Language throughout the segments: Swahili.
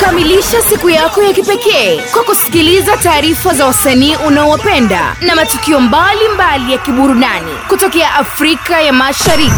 Kamilisha siku yako ya kipekee kwa kusikiliza taarifa za wasanii unaowapenda na matukio mbalimbali ya kiburudani kutokea Afrika ya Mashariki.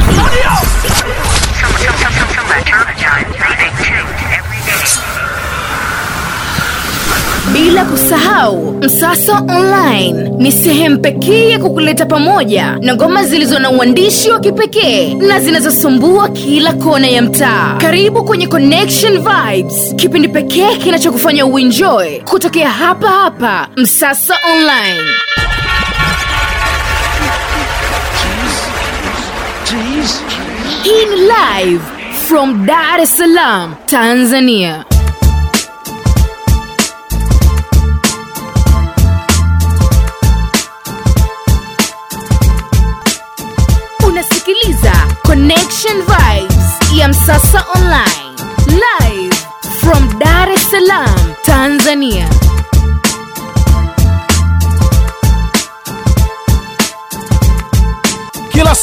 Bila kusahau Msasa Online ni sehemu pekee ya kukuleta pamoja na ngoma zilizo na uandishi wa kipekee na zinazosumbua kila kona ya mtaa. Karibu kwenye Connection Vibes, kipindi pekee kinachokufanya uenjoy kutokea hapa hapa Msasa Online. Hii ni live from Dar es Salaam, Tanzania. Connection vibes. Ya msasa online. Live from dar es salaam tanzania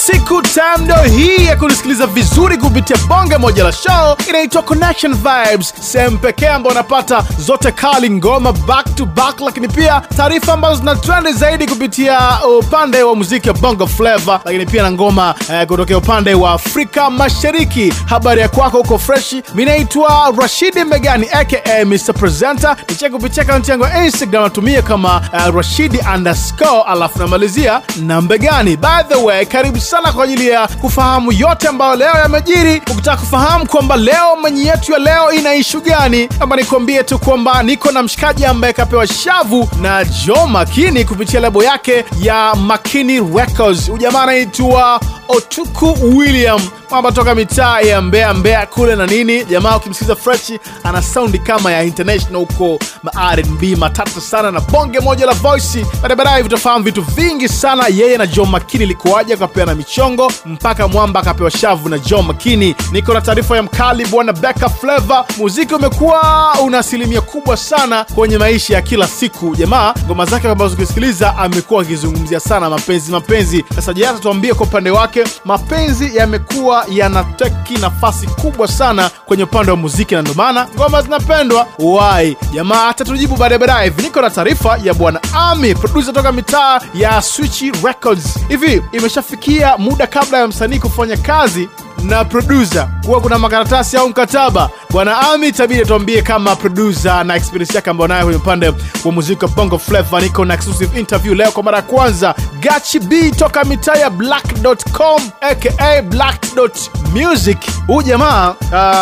kila siku tamdo hii ya kulisikiliza vizuri kupitia bonge moja la show. Inaitwa connection vibes sehemu pekee ambao unapata zote kali ngoma back to back lakini pia taarifa ambazo zina trendi zaidi kupitia upande wa muziki wa bongo flava lakini pia na ngoma eh, kutokea upande wa afrika mashariki. Habari ya kwako huko freshi mi naitwa rashidi megani aka mr presenter. Nicheke kupitia akaunti yangu ya instagram natumia kama uh, rashidi underscore alafu namalizia na mbegani. By the way karibu sana kwa ajili ya kufahamu yote ambayo leo yamejiri. Ukitaka kufahamu kwamba leo menyi yetu ya leo ina ishu gani ama nikwambie tu kwamba niko na mshikaji ambaye kapewa shavu na jo makini kupitia lebo yake ya makini records. Ujamaa anaitwa otuku william kwamba toka mitaa ya mbea mbea kule na nini jamaa ukimsikiza fresh, ana saundi kama ya international huko ma matatu sana na bonge moja la voice. Baadaye baadaye utafahamu vitu vingi sana yeye na john makini likuaja akapewa na michongo mpaka mwamba akapewa shavu na john makini niko na taarifa ya mkali bwana beka flavo muziki umekuwa una asilimia kubwa sana kwenye maisha ya kila siku. Jamaa ngoma zake ambazo ukisikiliza amekuwa akizungumzia sana mapenzi mapenzi. Sasa je, tuambie kwa upande wake mapenzi yamekuwa yanateki nafasi kubwa sana kwenye upande wa muziki na ndio ngoma zinapendwa. Wai jamaa atatujibu baadaye baadaye. Hivi niko na taarifa ya bwana ami produsa toka mitaa ya Switch records. Hivi imeshafikia muda kabla ya msanii kufanya kazi na produsa kuwa kuna makaratasi au mkataba bwana ami tabidi tuambie kama produsa na experience yake ambayo nayo kwenye upande wa muziki wa bongo flava niko na exclusive interview leo kwa mara ya kwanza. Gachi b toka mitaa ya black.com aka black.music huu jamaa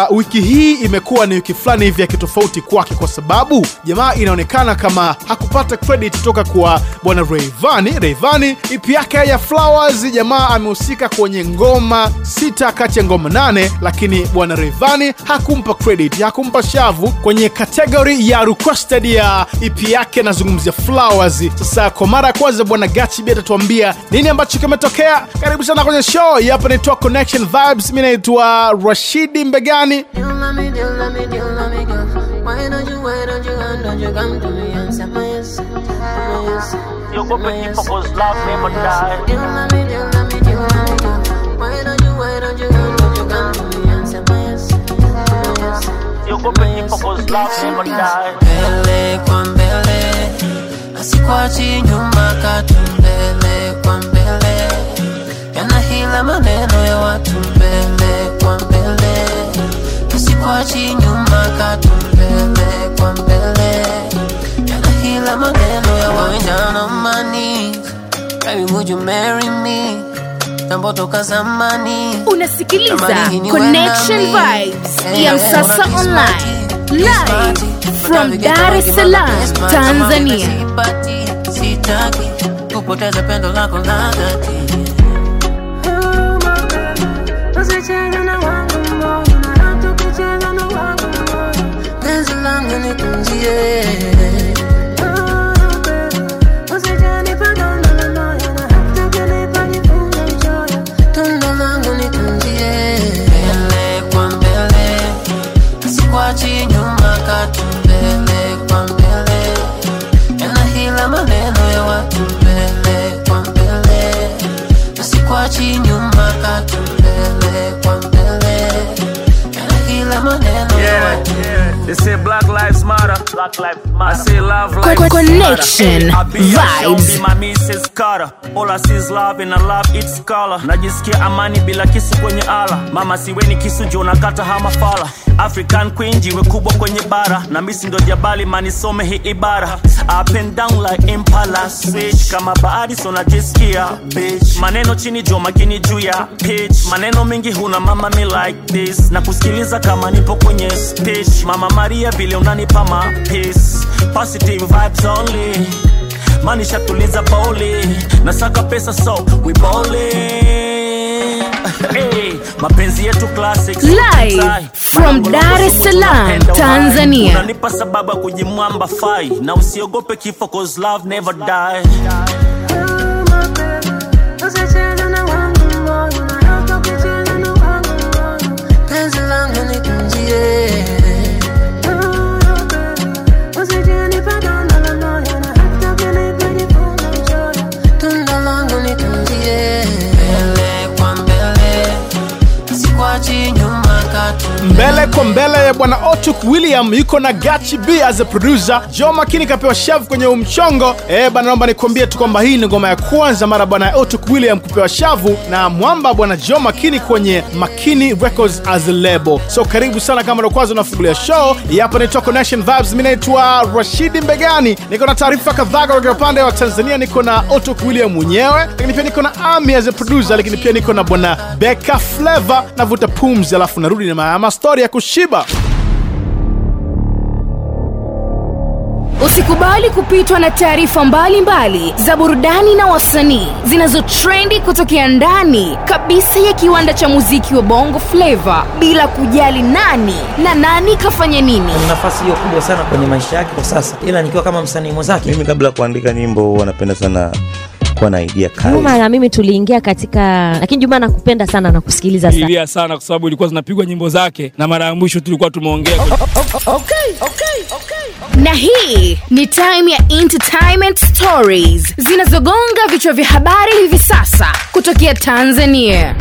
uh, wiki hii imekuwa ni wiki fulani hivi ya kitofauti kwake kwa sababu jamaa inaonekana kama hakupata credit toka kwa bwana reivani reivani ipi yake ya flowers jamaa amehusika kwenye ngoma sita kati ya ngoma nane lakini bwana Rayvanny hakumpa credit hakumpa shavu kwenye kategori ya requested ya EP yake. Nazungumzia flowers. Sasa kwa mara ya kwanza bwana gachi bi atatuambia nini ambacho kimetokea. Karibu sana kwenye show. Hapa naitwa connection vibes. Mi naitwa rashidi mbegani. You love me, you love me, you love me, make but die. You love me, you love me, you love me, girl. Why don't you, why don't you, why don't you love die. mbele kwa mbele asikwachi nyuma katu mbele kwa mbele. Yana hila maneno ya watu mbele kwa mbele. Asikwachi nyuma katu mbele kwa mbele. Yana hila maneno ya watu. Going down on my knees Baby would you marry me Tambo toka zamani. Unasikiliza connection vibes ya msasa online. Live from dar es salaam tanzania. sitaki kupoteza pendo lako la dhati. Penzi maneno They say Black Lives Matter. Black Lives I say love lives connection matter. A show, vibes. be my Mrs. Carter. All I see is love and I love its color. Najisikia amani bila kisu kwenye ala. Mama siweni kisu juu nakata hama fala. African queen jiwe kubwa kwenye bara. Na misi ndo jabali manisome hii ibara. Up and down like impala switch. Kama bahari so najisikia bitch. Maneno chini juu makini juu ya pitch. Maneno mengi huna mama me like this. Na kusikiliza kama nipo kwenye speech. Mama Maria vile unanipa ma. Positive vibes only manisha tuliza boli nasaka pesa so we bowling hey, mapenzi yetu classics Live from Dar es Salaam. Tanzania. unanipa sababu ya kujimwamba fai na usiogope kifo cause love never die mbele mbele ya bwana otuk william yuko na gachi b as a producer. Jo makini kapewa shavu kwenye umchongo eh bana naomba nikuambie tu kwamba hii ni ngoma ya kwanza mara bwana otuk william kupewa shavu na mwamba bwana jo makini kwenye makini records as a label. So karibu sana kama ndo unafungulia show. Hapa naitwa connection vibes. Mi naitwa rashidi mbegani. Niko na taarifa kadhaa kutoka upande wa tanzania. Niko na otuk william mwenyewe lakini pia niko na ami as a producer lakini pia niko na bwana beka flavor. Navuta pumzi alafu narudi na mastori ya kushiba Usikubali kupitwa na taarifa mbalimbali za burudani na wasanii zinazotrendi kutokea ndani kabisa ya kiwanda cha muziki wa Bongo Flava bila kujali nani na nani kafanya nini. Nafasi hiyo kubwa sana kwenye maisha yake kwa sasa, ila nikiwa kama msanii mwenzake. Mimi kabla ya kuandika nyimbo huwa napenda sana kuwa na idea Juma na mimi tuliingia katika, lakini Juma nakupenda sana na kusikiliza sana. ilia sana kwa sababu ilikuwa zinapigwa nyimbo zake na mara ya mwisho tulikuwa tumeongea Na hii ni time ya entertainment stories zinazogonga vichwa vya habari hivi sasa kutokea Tanzania.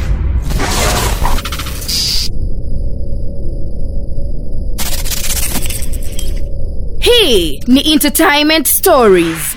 Hii ni entertainment stories.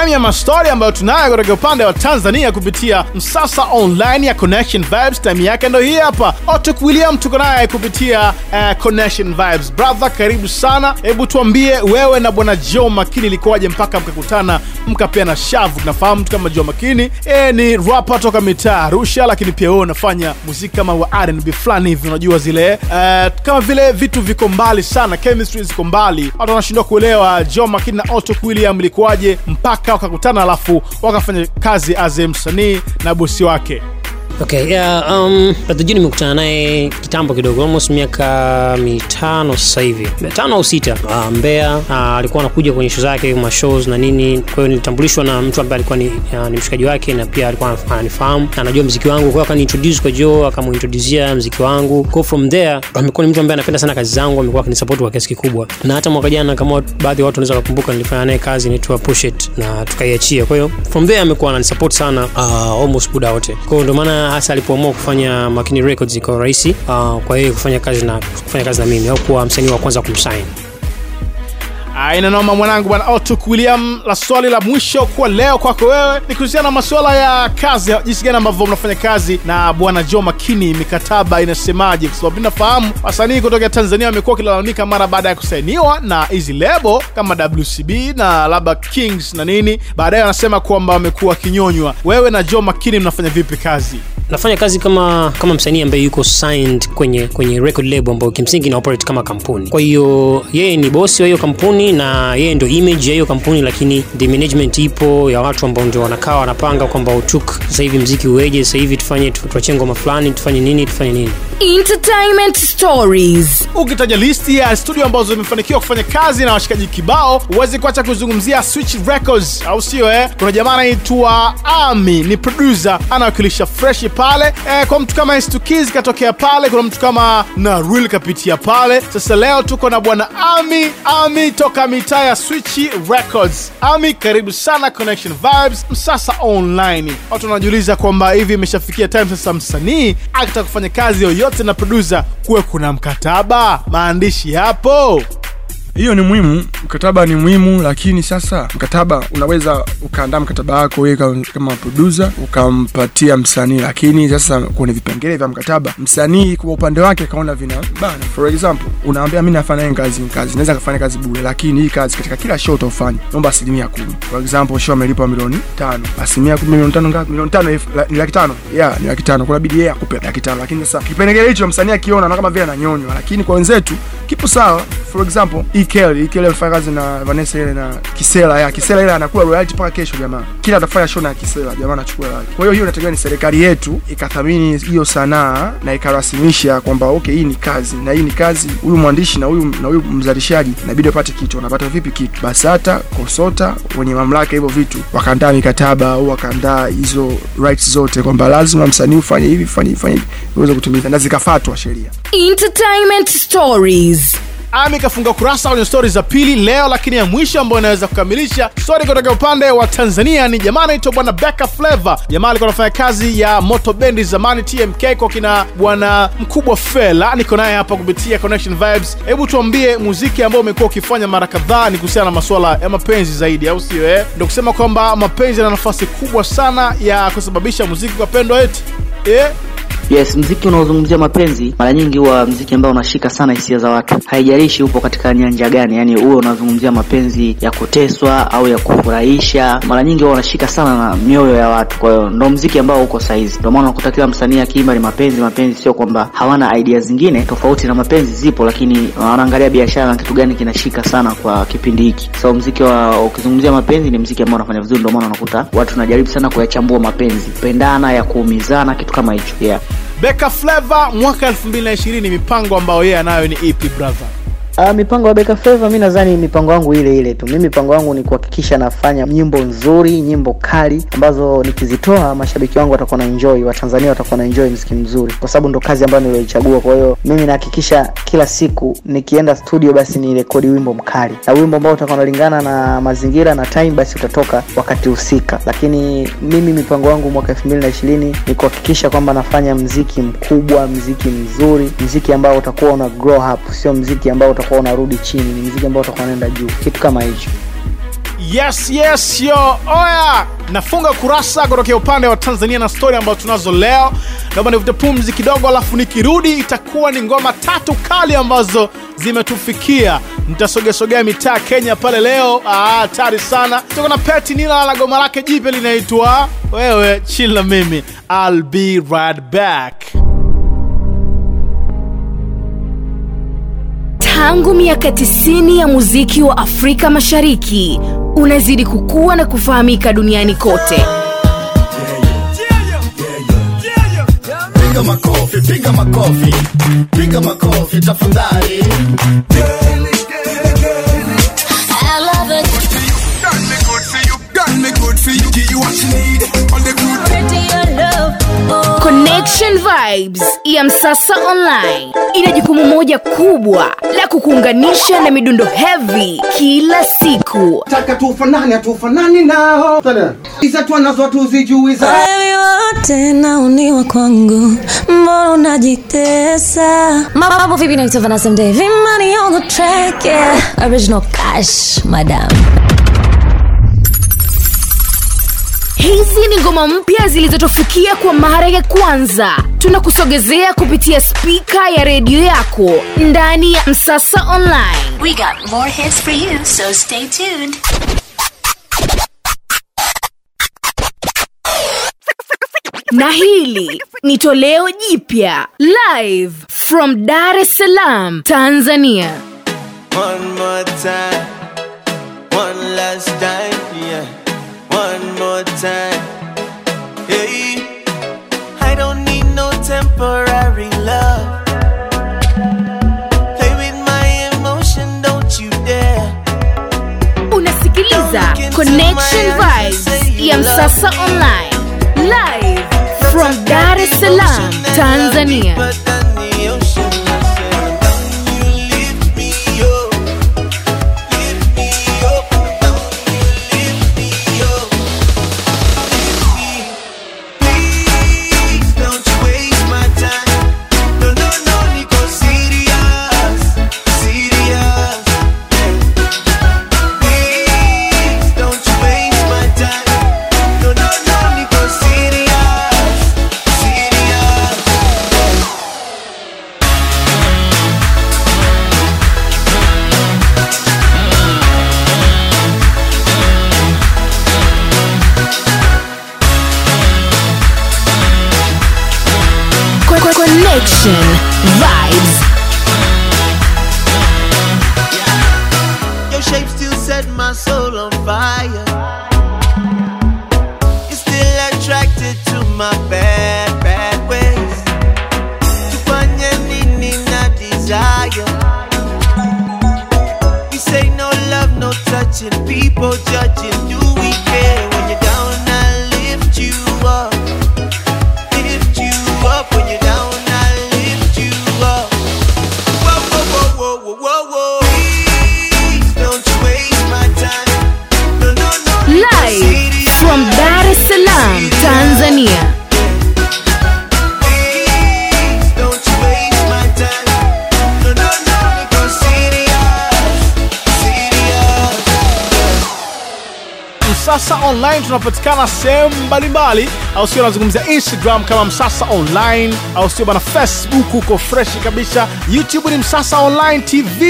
Time ya mastori ambayo tunayo kutoka upande wa tanzania kupitia msasa online ya connection vibes. Time yake ndo hii hapa. Otok william tuko naye kupitia uh, connection vibes. Brother karibu sana. Hebu tuambie wewe na bwana jo makini ilikuwaje mpaka mkakutana mkapeana shavu? Nafahamu tu kama jo makini e, ni rapa toka mitaa arusha lakini pia wewe unafanya muziki kama wa rnb fulani hivi unajua zile uh, kama vile vitu viko mbali sana chemistry ziko mbali. Watu wanashindwa kuelewa jo makini na otok william ilikuwaje mpaka wakakutana alafu wakafanya kazi as msanii na bosi wake Okay, yeah, um, Ratuji nimekutana naye kitambo kidogo almost miaka mitano sasa hivi mitano au sita uh, Mbeya uh, alikuwa anakuja kwenye show zake ma shows na nini. Kwa hiyo nilitambulishwa na mtu ambaye alikuwa ni, uh, ni mshikaji wake na pia alikuwa ananifahamu na anajua mziki wangu, kwa hiyo akaniintroduce kwa Joe, akamuintroduzia mziki wangu. Kwa from there amekuwa ni mtu ambaye anapenda sana kazi zangu, amekuwa akinisupport kwa kiasi kikubwa, na hata mwaka jana kama baadhi ya watu wanaweza kukumbuka, nilifanya naye kazi inaitwa Push It na tukaiachia. Kwa hiyo from there amekuwa ananisupport sana uh, almost muda wote. Kwa hiyo ndio maana hasa alipoamua kufanya Makini Records ikawa rahisi uh, kwa yeye kufanya kazi na kufanya kazi na mimi au kuwa msanii wa kwanza kumsign. aina noma mwanangu bwana otuk william la swali la mwisho kwa leo kwako wewe ni kuhusiana na masuala ya kazi jinsi gani ambavyo mnafanya kazi na bwana jo makini mikataba inasemaje? Kwa sababu nafahamu wasanii kutoka tanzania wamekuwa wakilalamika mara baada ya kusainiwa na hizi lebo kama wcb na labda kings na nini. Baadaye wanasema kwamba wamekuwa wakinyonywa. Wewe na jo makini mnafanya vipi kazi nafanya kazi kama kama msanii ambaye yuko signed kwenye kwenye record label ambayo kimsingi ina operate kama kampuni kwa hiyo yeye ni bosi wa hiyo kampuni na yeye ndio image ya hiyo kampuni lakini the management ipo ya watu ambao ndio wanakaa wanapanga kwamba utuk sasa hivi mziki uweje sasa hivi tufanye tu- tuachie ngoma fulani tufanye nini tufanye nini Entertainment stories. ukitaja listi ya studio ambazo zimefanikiwa kufanya kazi na washikaji kibao huwezi kuacha kuzungumzia switch records au sio eh? kuna jamaa anaitwa ami ni producer anawakilisha fresh pale e, kwa mtu kama Stukiz katokea pale, kuna mtu kama Naril kapitia pale. Sasa leo tuko na bwana Ami Ami toka mitaa ya Switch Records. Ami, karibu sana Connection Vibes Msasa Online. Watu wanajiuliza kwamba hivi imeshafikia time sasa msanii akitaka kufanya kazi yoyote na producer kuwe kuna mkataba, maandishi hapo hiyo ni muhimu mkataba ni muhimu lakini sasa mkataba unaweza ukaandaa mkataba wako wewe kama- producer ukampatia msanii lakini sasa kwenye vipengele vya mkataba msanii kwa upande wake akaona vina bana. For example unaambia mi nafanya kazi kazi naweza kafanya kazi bure lakini hii kazi katika kila show utaofanya naomba asilimia kumi. For example show amelipa milioni tano. Asilimia kumi milioni tano ngapi? Milioni tano ni laki tano. Yeah, ni laki tano. Kunabidi yeye akupe laki tano lakini sasa kipengele hicho msanii akiona na kama vile ananyonywa lakini kwa wenzetu kipo sawa. For example Ikel Ikel alifanya kazi na Vanessa ile na Kisela ya Kisela ile anakula royalty mpaka kesho jamaa. Kila atafanya show na Kisela jamaa anachukua royalty. Kwa hiyo hiyo inategemea ni serikali yetu ikathamini hiyo sanaa na ikarasimisha kwamba okay hii ni kazi na hii ni kazi huyu mwandishi na huyu na huyu mzalishaji inabidi apate kitu. Wanapata vipi kitu? BASATA KOSOTA wenye mamlaka hivyo vitu wakaandaa mikataba au wakaandaa hizo rights zote kwamba lazima msanii ufanye hivi fanye hivi fanye hivi uweze kutimiza na zikafuatwa sheria. Entertainment Stories. Ami kafunga kurasa kwenye stori za pili leo, lakini ya mwisho ambayo inaweza kukamilisha stori kutoka upande wa Tanzania ni jamaa anaitwa bwana Beka Flavor. Jamaa alikuwa anafanya kazi ya Moto Bendi zamani TMK kwa kina bwana mkubwa Fela. Niko naye hapa kupitia Connection Vibes. Hebu tuambie muziki ambao umekuwa ukifanya mara kadhaa ni kuhusiana na masuala ya mapenzi zaidi, au sio? Eh, ndio kusema kwamba mapenzi yana nafasi kubwa sana ya kusababisha muziki kupendwa eti eh? Yes, mziki unaozungumzia mapenzi mara nyingi huwa mziki ambao unashika sana hisia za watu, haijalishi upo katika nyanja gani, yani huo unazungumzia mapenzi ya kuteswa au ya kufurahisha, mara nyingi huwa unashika sana na mioyo ya watu. Kwa hiyo ndo mziki ambao uko saizi, ndio maana unakuta kila msanii akiimba ni mapenzi. Mapenzi sio kwamba hawana idea zingine tofauti na mapenzi, zipo, lakini wanaangalia biashara na kitu gani kinashika sana kwa kipindi hiki. So mziki wa ukizungumzia mapenzi ni mziki ambao unafanya vizuri, ndio maana unakuta watu wanajaribu sana kuyachambua mapenzi, pendana, ya kuumizana, kitu kama hicho yeah. Beka Flavor mwaka 2020 mipango ambayo yeye anayo ni ipi brother? Uh, mipango ya Beka Flava mi nadhani mipango yangu ile ile tu. Mimi mipango yangu ni kuhakikisha nafanya nyimbo nzuri, nyimbo kali ambazo nikizitoa mashabiki wangu watakuwa na enjoy, Watanzania watakuwa na enjoy mziki mzuri, kwa sababu ndo kazi ambayo nilioichagua. Kwa hiyo mimi nahakikisha kila siku nikienda studio, basi ni rekodi wimbo mkali, na wimbo ambao utakuwa unalingana na mazingira na time, basi utatoka wakati husika. Lakini mimi mipango yangu mwaka 2020 ni kuhakikisha kwamba nafanya mziki mkubwa, mziki mzuri, mziki ambao utakuwa una grow up, sio mziki ambao utakuwa unarudi chini, ni mziki ambao utakuwa unaenda juu, kitu kama hicho. Yes, yes, yo, oya! Nafunga kurasa kutokea upande wa Tanzania na stori ambayo tunazo leo. Naomba nivute pumzi kidogo, alafu nikirudi itakuwa ni ngoma tatu kali ambazo zimetufikia. Nitasogesogea mitaa Kenya pale leo. Ah, hatari sana. Tuko na Peti Nila la goma lake jipya linaitwa wewe chila mimi. I'll be right back. Tangu miaka 90 ya muziki wa Afrika Mashariki unazidi kukua na kufahamika duniani kote. Piga makofi, piga makofi, piga makofi tafadhali. Connection Vibes ya Msasa Online ina jukumu moja kubwa la kukuunganisha na midundo heavy kila siku. taka tufanane tufanane nao iza twanazo tuzijuiza Wewe wote nauniwa kwangu, mbona unajitesa? Mambo vipi, naitwa Vanessa Mdee, Vimani on the track, yeah. Original cash, madam. Hizi ni ngoma mpya zilizotufikia kwa mara ya kwanza. Tunakusogezea kupitia spika ya redio yako ndani ya Msasa Online. We got more hits for you, so stay tuned. na hili ni toleo jipya live from Dar es Salaam, Tanzania. One more time, one last time. More time, hey. I don't need no temporary love. Play with my emotion, don't you dare. Unasikiliza Connection Vibes ya Msasa Online live from Dar es Salaam, Tanzania. People judging. Do we care Online tunapatikana sehemu mbalimbali, au sio? Nazungumzia Instagram kama Msasa Online, au sio bana? Facebook huko freshi kabisa. YouTube ni Msasa Online TV.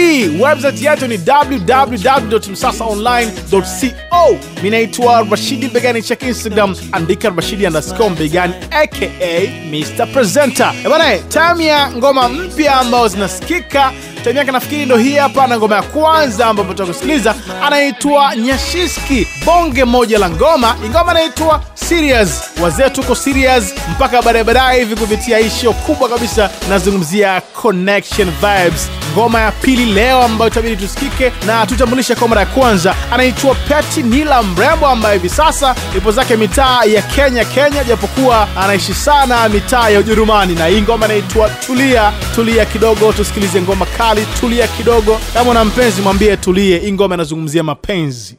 Website yetu ni www.msasaonline.co. Mi naitwa Rashidi Begani, check Instagram, andika Rashidi underscore Begani aka Mr Presenter. Ebana, time ya ngoma mpya ambazo zinasikika yake nafikiri ndo hii hapa, na ngoma ya kwanza ambapo tutakusikiliza anaitwa Nyashiski, bonge moja la ngoma. Ingoma anaitwa Serious. Wazee tuko serious mpaka baadaye baadaye hivi kupitia hii show kubwa kabisa, nazungumzia Connection Vibes. Ngoma ya pili leo ambayo itabidi tusikike na tutambulishe kwa mara ya kwanza, anaitwa Peti Nila Mrembo, ambaye hivi sasa ipo zake mitaa ya Kenya Kenya, japokuwa anaishi sana mitaa ya Ujerumani, na hii ngoma inaitwa Tulia. Tulia kidogo, tusikilize ngoma kali. Tulia kidogo, kama na mpenzi mwambie tulie. Hii ngoma inazungumzia mapenzi.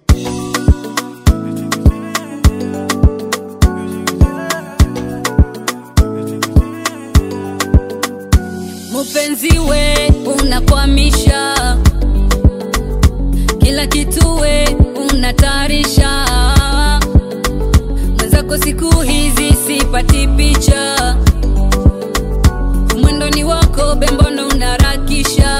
Unakwamisha kila kitu we unatarisha mwenzako siku hizi sipati picha. Mwendoni wako bembono unarakisha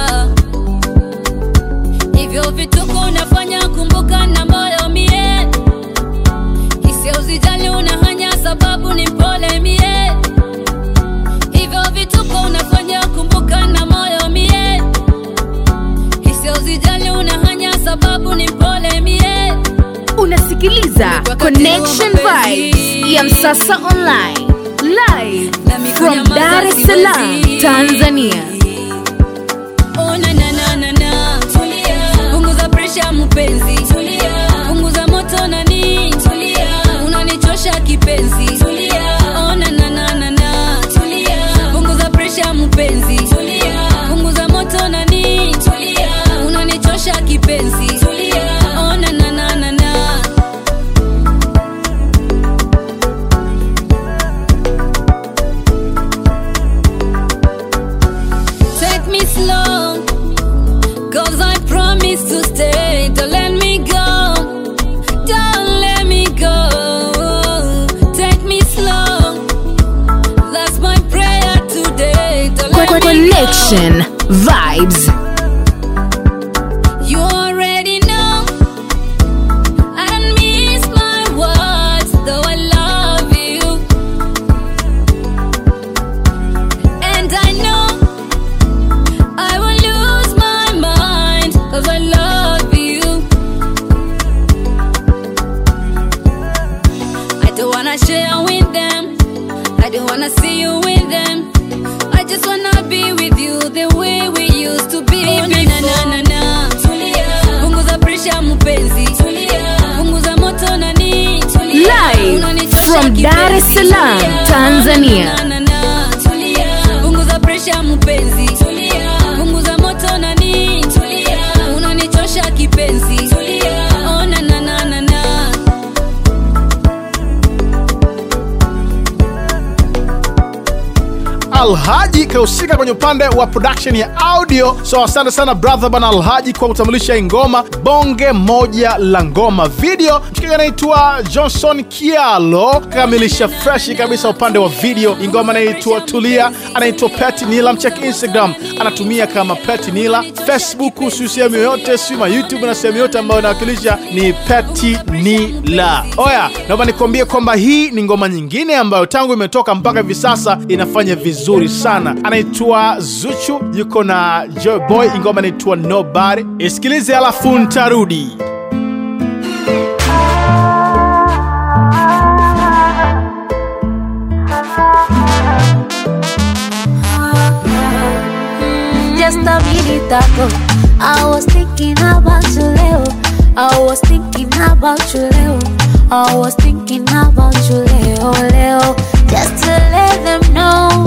Unasikiliza Connection Vibes. Ya Msasa Online. Live from Dar es Salaam, Tanzania. Vibes. Alhaji kahusika kwenye upande wa production ya audio. So asante sana brother bana Alhaji kwa kutambulisha ngoma, bonge moja la ngoma. Video mshikaji anaitwa Johnson Kialo kakamilisha freshi kabisa upande wa video. Ingoma ngoma anaitwa Tulia, anaitwa Pet Nila, mcheki Instagram anatumia kama Pet Nila, Facebook siu sehemu yoyote, siu ma YouTube na sehemu yote ambayo inawakilisha ni Pet Nila. Oya, naomba nikwambie kwamba hii ni ngoma nyingine ambayo tangu imetoka mpaka hivi sasa inafanya vizuri sana. Anaitwa Zuchu, yuko na Joy Boy, hii ngoma inaitwa Nobody. Isikilize alafu ntarudi. Just a minute ago, I was thinking about you, Leo. I was thinking about you, Leo. I was thinking about you, Leo, Leo. Just to let them know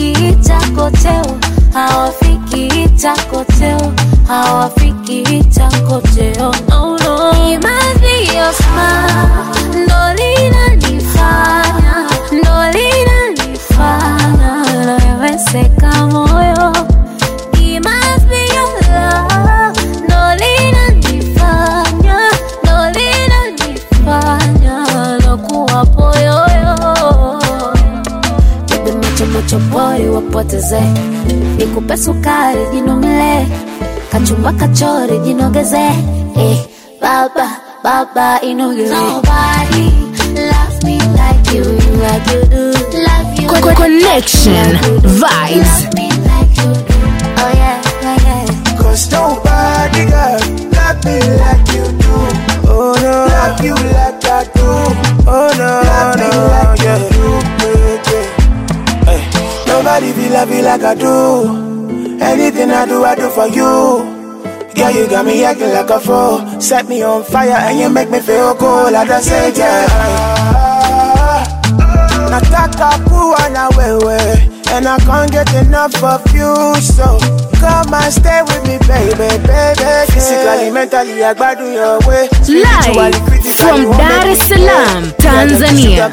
how I fiki itakoteo, how I fiki itakoteo, how I fiki itakoteo. No, no. Be your smile, ndo linanifanya, ndo linanifanya naweweseka moyo. Boy wapoteze, nikupe sukari jinomele, kachumba kachori jinogeze, eh, baba baba inogeze. Nobody loves me like you, you like you do. Love you like Connection Vibes. Oh yeah, yeah, yeah. Cause nobody got love me like you do. Oh no, love you like nobody feel love you like I do. Anything I do, I do for you. Girl, you got me acting like a fool. Set me on fire and you make me feel cool. I just say yeah. Nataka kuwa na wewe And I can't get enough of you So come and stay with me baby, baby Physically, mentally, I gbadu your way Live from Dar es feel. Tanzania.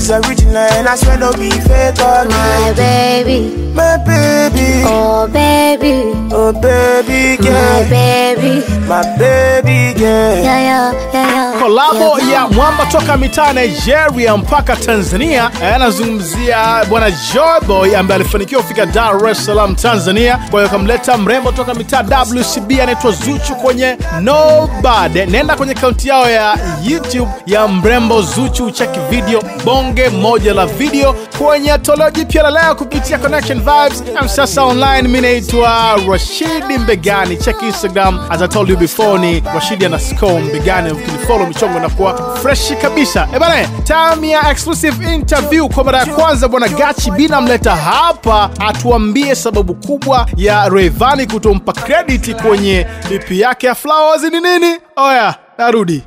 Is original and I swear no be fake or My baby, My baby oh baby, Oh baby girl my baby, My baby girl yeah, yeah, yeah, yeah. kolabo yeah, ya mwamba toka mitaa Nigeria mpaka Tanzania. Anazungumzia bwana Joyboy ambaye alifanikiwa kufika Dar es Salaam Tanzania. Kwa hiyo kamleta mrembo toka mitaa WCB anaitwa Zuchu kwenye Nobody. Nenda kwenye kaunti yao ya YouTube ya mrembo Zuchu, cheki video bonge moja la video kwenye toleo jipya la leo kupitia Connection Vibes na Msasa Online. Mi naitwa Rashidi Mbegani, check Instagram as I told you before ni Rashidi underscore Mbegani. Ukinifollow michongo inakuwa fresh kabisa. Eh bana, ya exclusive interview kwa mara ya kwanza, bwana Gachi binamleta namleta hapa atuambie sababu kubwa ya Rayvanny kutompa credit kwenye EP yake ya Flowers ni nini. Oya, narudi.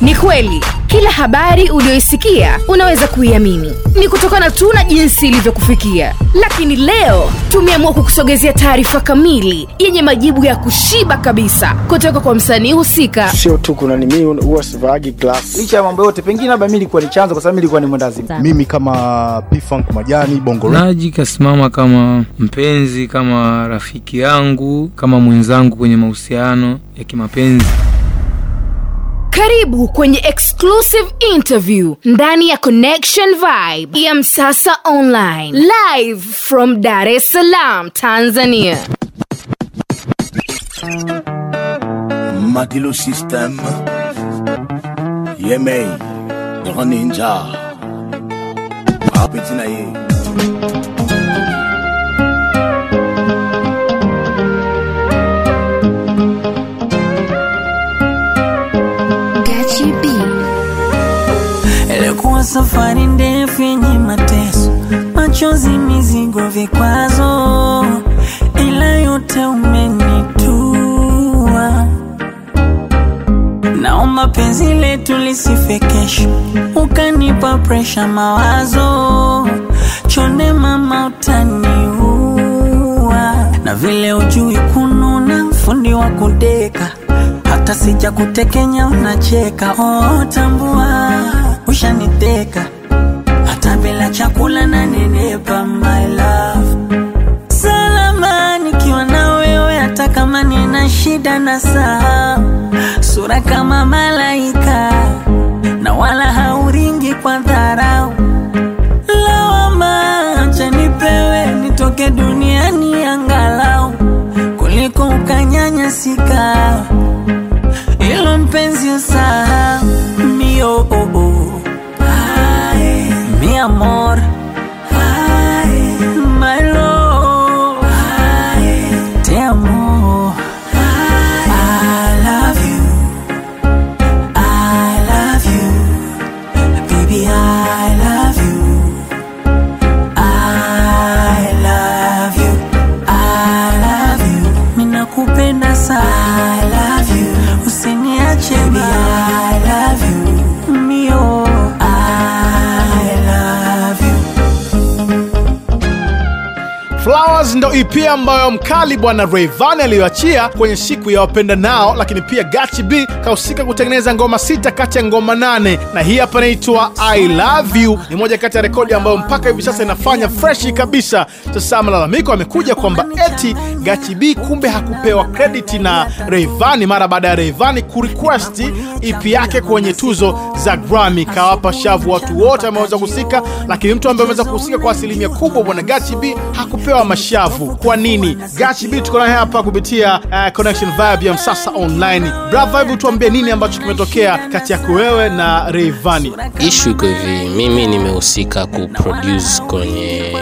Ni kweli kila habari uliyoisikia unaweza kuiamini. Ni kutokana tu na jinsi ilivyokufikia, lakini leo tumeamua kukusogezea taarifa kamili yenye majibu ya kushiba kabisa. Kutoka kwa msanii husika. sio tu kuna nimi huwa sivaagi glass. Licha ya mambo yote pengine labda mi ilikuwa ni chanzo kwa sababu mi ilikuwa ni mwendazimu mimi kama pfunk majani bongo Naji kasimama kama mpenzi, kama rafiki yangu, kama mwenzangu kwenye mahusiano ya kimapenzi. Karibu kwenye exclusive interview ndani ya Connection Vibe ya Msasa Online, live from Dar es Salaam, Tanzania. Matilo System Yemei Roninja Ninja Apeti safari ndefu yenye mateso, machozi, mizigo, vikwazo, ila yote umenitua. Naomba penzi letu lisife kesho, ukanipa presha, mawazo. Chonde, mama utaniua, na vile ujui kununa, fundi wa kudeka. Hata sija kutekenya unacheka. Oh, tambua ushaniteka. Hata bila chakula na nenepa my love. Salama nikiwa na wewe hata kama nina shida na saa sura kama malaika na wala hauringi kwa dharau. Lawama acha nipewe nitoke duniani angalau. Kuliko ukanyanyasika ilo mpenzi amor EP ambayo mkali bwana Rayvanny aliyoachia kwenye siku ya wapenda nao, lakini pia Gachi B kahusika kutengeneza ngoma sita kati ya ngoma nane, na hii hapa inaitwa I Love You. Ni moja kati ya rekodi ambayo mpaka hivi sasa inafanya freshi kabisa. Sasa malalamiko amekuja kwamba eti Gachi B kumbe hakupewa credit na Rayvanny mara baada ya Rayvanny kurequest EP yake kwenye tuzo za Grammy, kawapa shavu watu wote ameweza kuhusika, lakini mtu ambaye ameweza kuhusika kwa asilimia kubwa bwana Gachi B hakupewa mashavu. Kwa nini? Gachi B tuko hapa kupitia uh, Connection Vibe ya Msasa Online. Brava, hebu tuambie nini ambacho kimetokea kati yako wewe na Rayvanny? ishu iko hivi mimi nimehusika kuproduce kwenye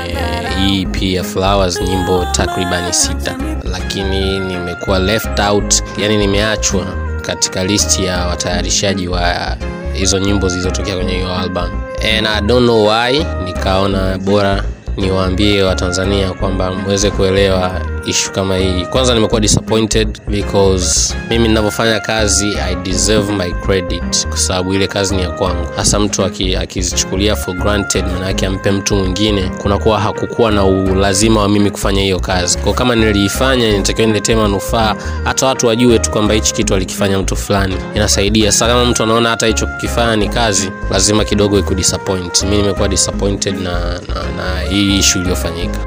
hii EP ya flowers nyimbo takribani sita lakini nimekuwa left out yani nimeachwa katika listi ya watayarishaji wa hizo nyimbo zilizotokea kwenye hiyo album and i don't know why nikaona bora niwaambie watanzania kwamba mweze kuelewa ishu kama hii. Kwanza nimekuwa disappointed because mimi ninavyofanya kazi i deserve my credit kwa sababu ile kazi ni ya kwangu. Hasa mtu aki- akizichukulia for granted manake ampe mtu mwingine kunakuwa hakukuwa na ulazima wa mimi kufanya hiyo kazi. Kwa kama niliifanya nitakiwa niletee manufaa hata watu wajue tu kwamba hichi kitu alikifanya mtu fulani. Inasaidia. Sasa kama mtu anaona hata hicho kukifanya ni kazi lazima kidogo ikudisappoint. Mi nimekuwa disappointed na, na, na hii ishu iliyofanyika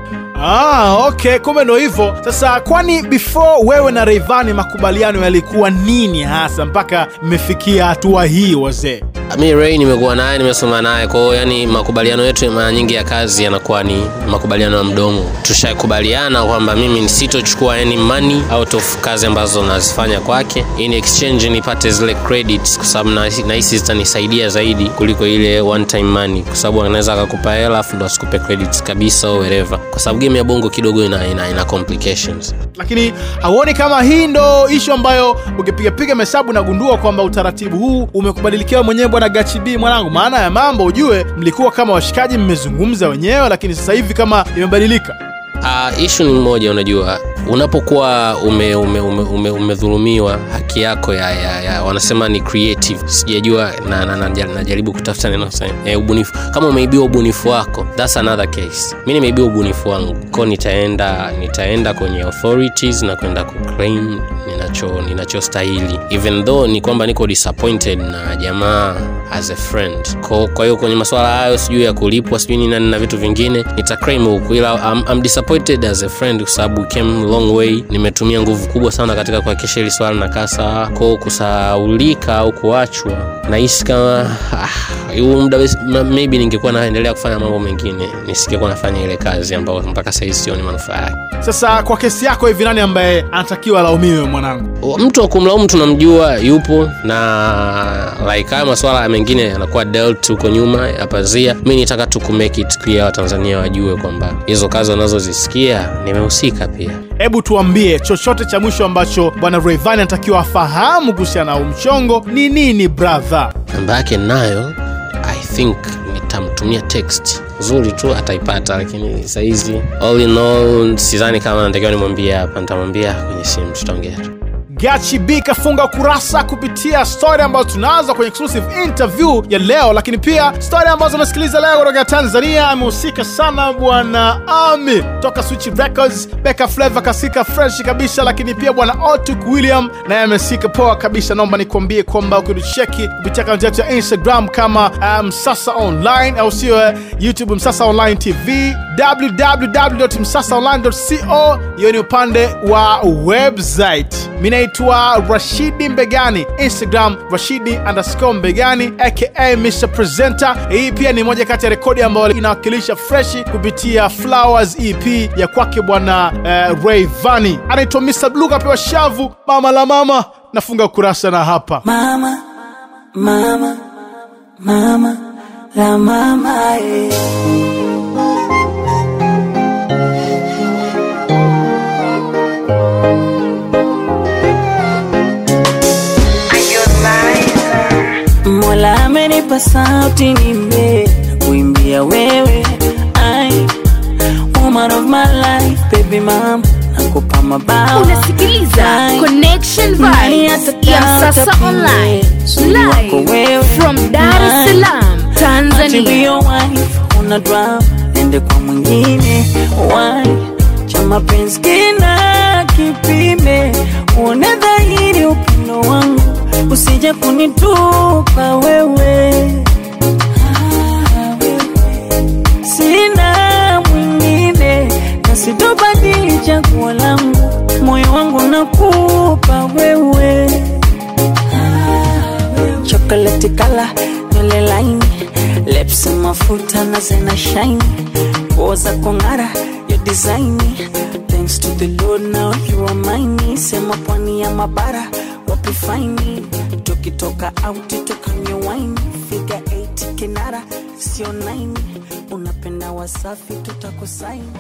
Ah, okay, kumbe ndo hivyo. Sasa kwani before wewe na Rayvanny makubaliano yalikuwa nini hasa mpaka mmefikia hatua hii wazee? Mi ray nimekuwa naye nimesoma naye. Kwao yani makubaliano yetu mara nyingi ya kazi yanakuwa ni makubaliano ya mdomo. Tushakubaliana kwamba mimi sitochukua any money out of kazi ambazo nazifanya kwake. In exchange nipate zile credits kwa sababu nahisi zitanisaidia zaidi kuliko ile one time money. Kwa sababu anaweza akakupa hela afu ndo asikupe credits kabisa au wherever kwa sababu game ya bongo kidogo ina, ina, ina complications Lakini hauoni kama hii ndo ishu ambayo ukipigapiga mahesabu nagundua kwamba utaratibu huu umekubadilikiwa mwenyewe bwana Gachi mwanangu? Maana ya mambo ujue, mlikuwa kama washikaji mmezungumza wenyewe, lakini sasa hivi kama imebadilika. Uh, ishu ni moja unajua. Unapokuwa umedhulumiwa ume, ume, ume, haki yako ya, ya, ya wanasema ni creative. Sijajua na, na, na, najaribu kutafuta neno eh, ubunifu. Kama umeibiwa ubunifu wako thats another case. Mi nimeibiwa ubunifu wangu. Ko nitaenda nitaenda kwenye authorities na kwenda kuclaim ninacho ninachostahili. Even though ni kwamba niko disappointed na jamaa as a friend. Kwa hiyo kwenye masuala hayo sijui ya kulipwa sijui nini na na vitu vingine nitaclaim huku. Ila I'm, I'm as a friend kwa sababu came long way. Nimetumia nguvu kubwa sana katika kuhakikisha hili swala na kasa ko kusaulika au kuachwa nahisi kama ah, muda maybe ningekuwa naendelea kufanya mambo mengine nisingekuwa nafanya ile kazi ambayo mpaka sahizi sioni manufaa yake Sasa kwa kesi yako hivi, nani ambaye anatakiwa alaumiwe mwanangu? mtu wa kumlaumu tunamjua yupo na like haya maswala mengine yanakuwa dealt huko nyuma ya pazia mi nitaka tu kumake it clear watanzania wajue kwamba hizo kazi wanazozisikia nimehusika pia Hebu tuambie chochote cha mwisho ambacho bwana Rayvanny anatakiwa afahamu kuhusiana na umchongo mchongo ni nini brother? namba yake nayo i think nitamtumia text. Nzuri tu ataipata lakini sahizi all in all sidhani kama natakiwa nimwambie hapa. Nitamwambia kwenye simu tutaongea tu Gachi B kafunga ukurasa kupitia story ambazo tunazo kwenye exclusive interview ya leo, lakini pia story ambazo amesikiliza leo kutoka Tanzania. Amehusika sana bwana Ami toka Switch Records, Beka Flavor kasika fresh kabisa, lakini pia bwana Otuk William naye amesika poa kabisa. Naomba nikwambie kwamba ukitucheki kupitia akaunti yetu ya Instagram kama Msasa Msasa Online au sio eh, YouTube Msasa Online TV, www.msasaonline.co. Hiyo ni upande wa website. Mi naitwa Rashidi Mbegani, Instagram Rashidi underscore Mbegani aka Mr Presenter. Hii pia ni moja kati ya rekodi ambayo inawakilisha freshi kupitia Flowers EP ya kwake bwana uh, Rayvanny. Anaitwa Mr Blue, kapewa shavu mama la mama. Nafunga kurasa na hapa Mama, mama, mama, la mama, eh. Amenipa sauti nimbe kuimbia wewe. I, woman of my life baby mama nakupa mabawa. Unasikiliza connection vibes ya msasa online. live wewe. from dar es salaam tanzania. Wife, una drama nende kwa mwingine. Why? Cha mapenzi usije kunitupa wewe. Sina mwingine na sitobadili chaguo langu. Moyo wangu nakupa wewe. Chocolate kala nywele laini. Lips mafuta na zina shine. Nguo za kung'ara your design thanks to the lord now you are mine. Sema pwani ya mabara wapi faini auti tukanywe wine figa 8 kinara sio 9 unapenda wasafi tutakusaini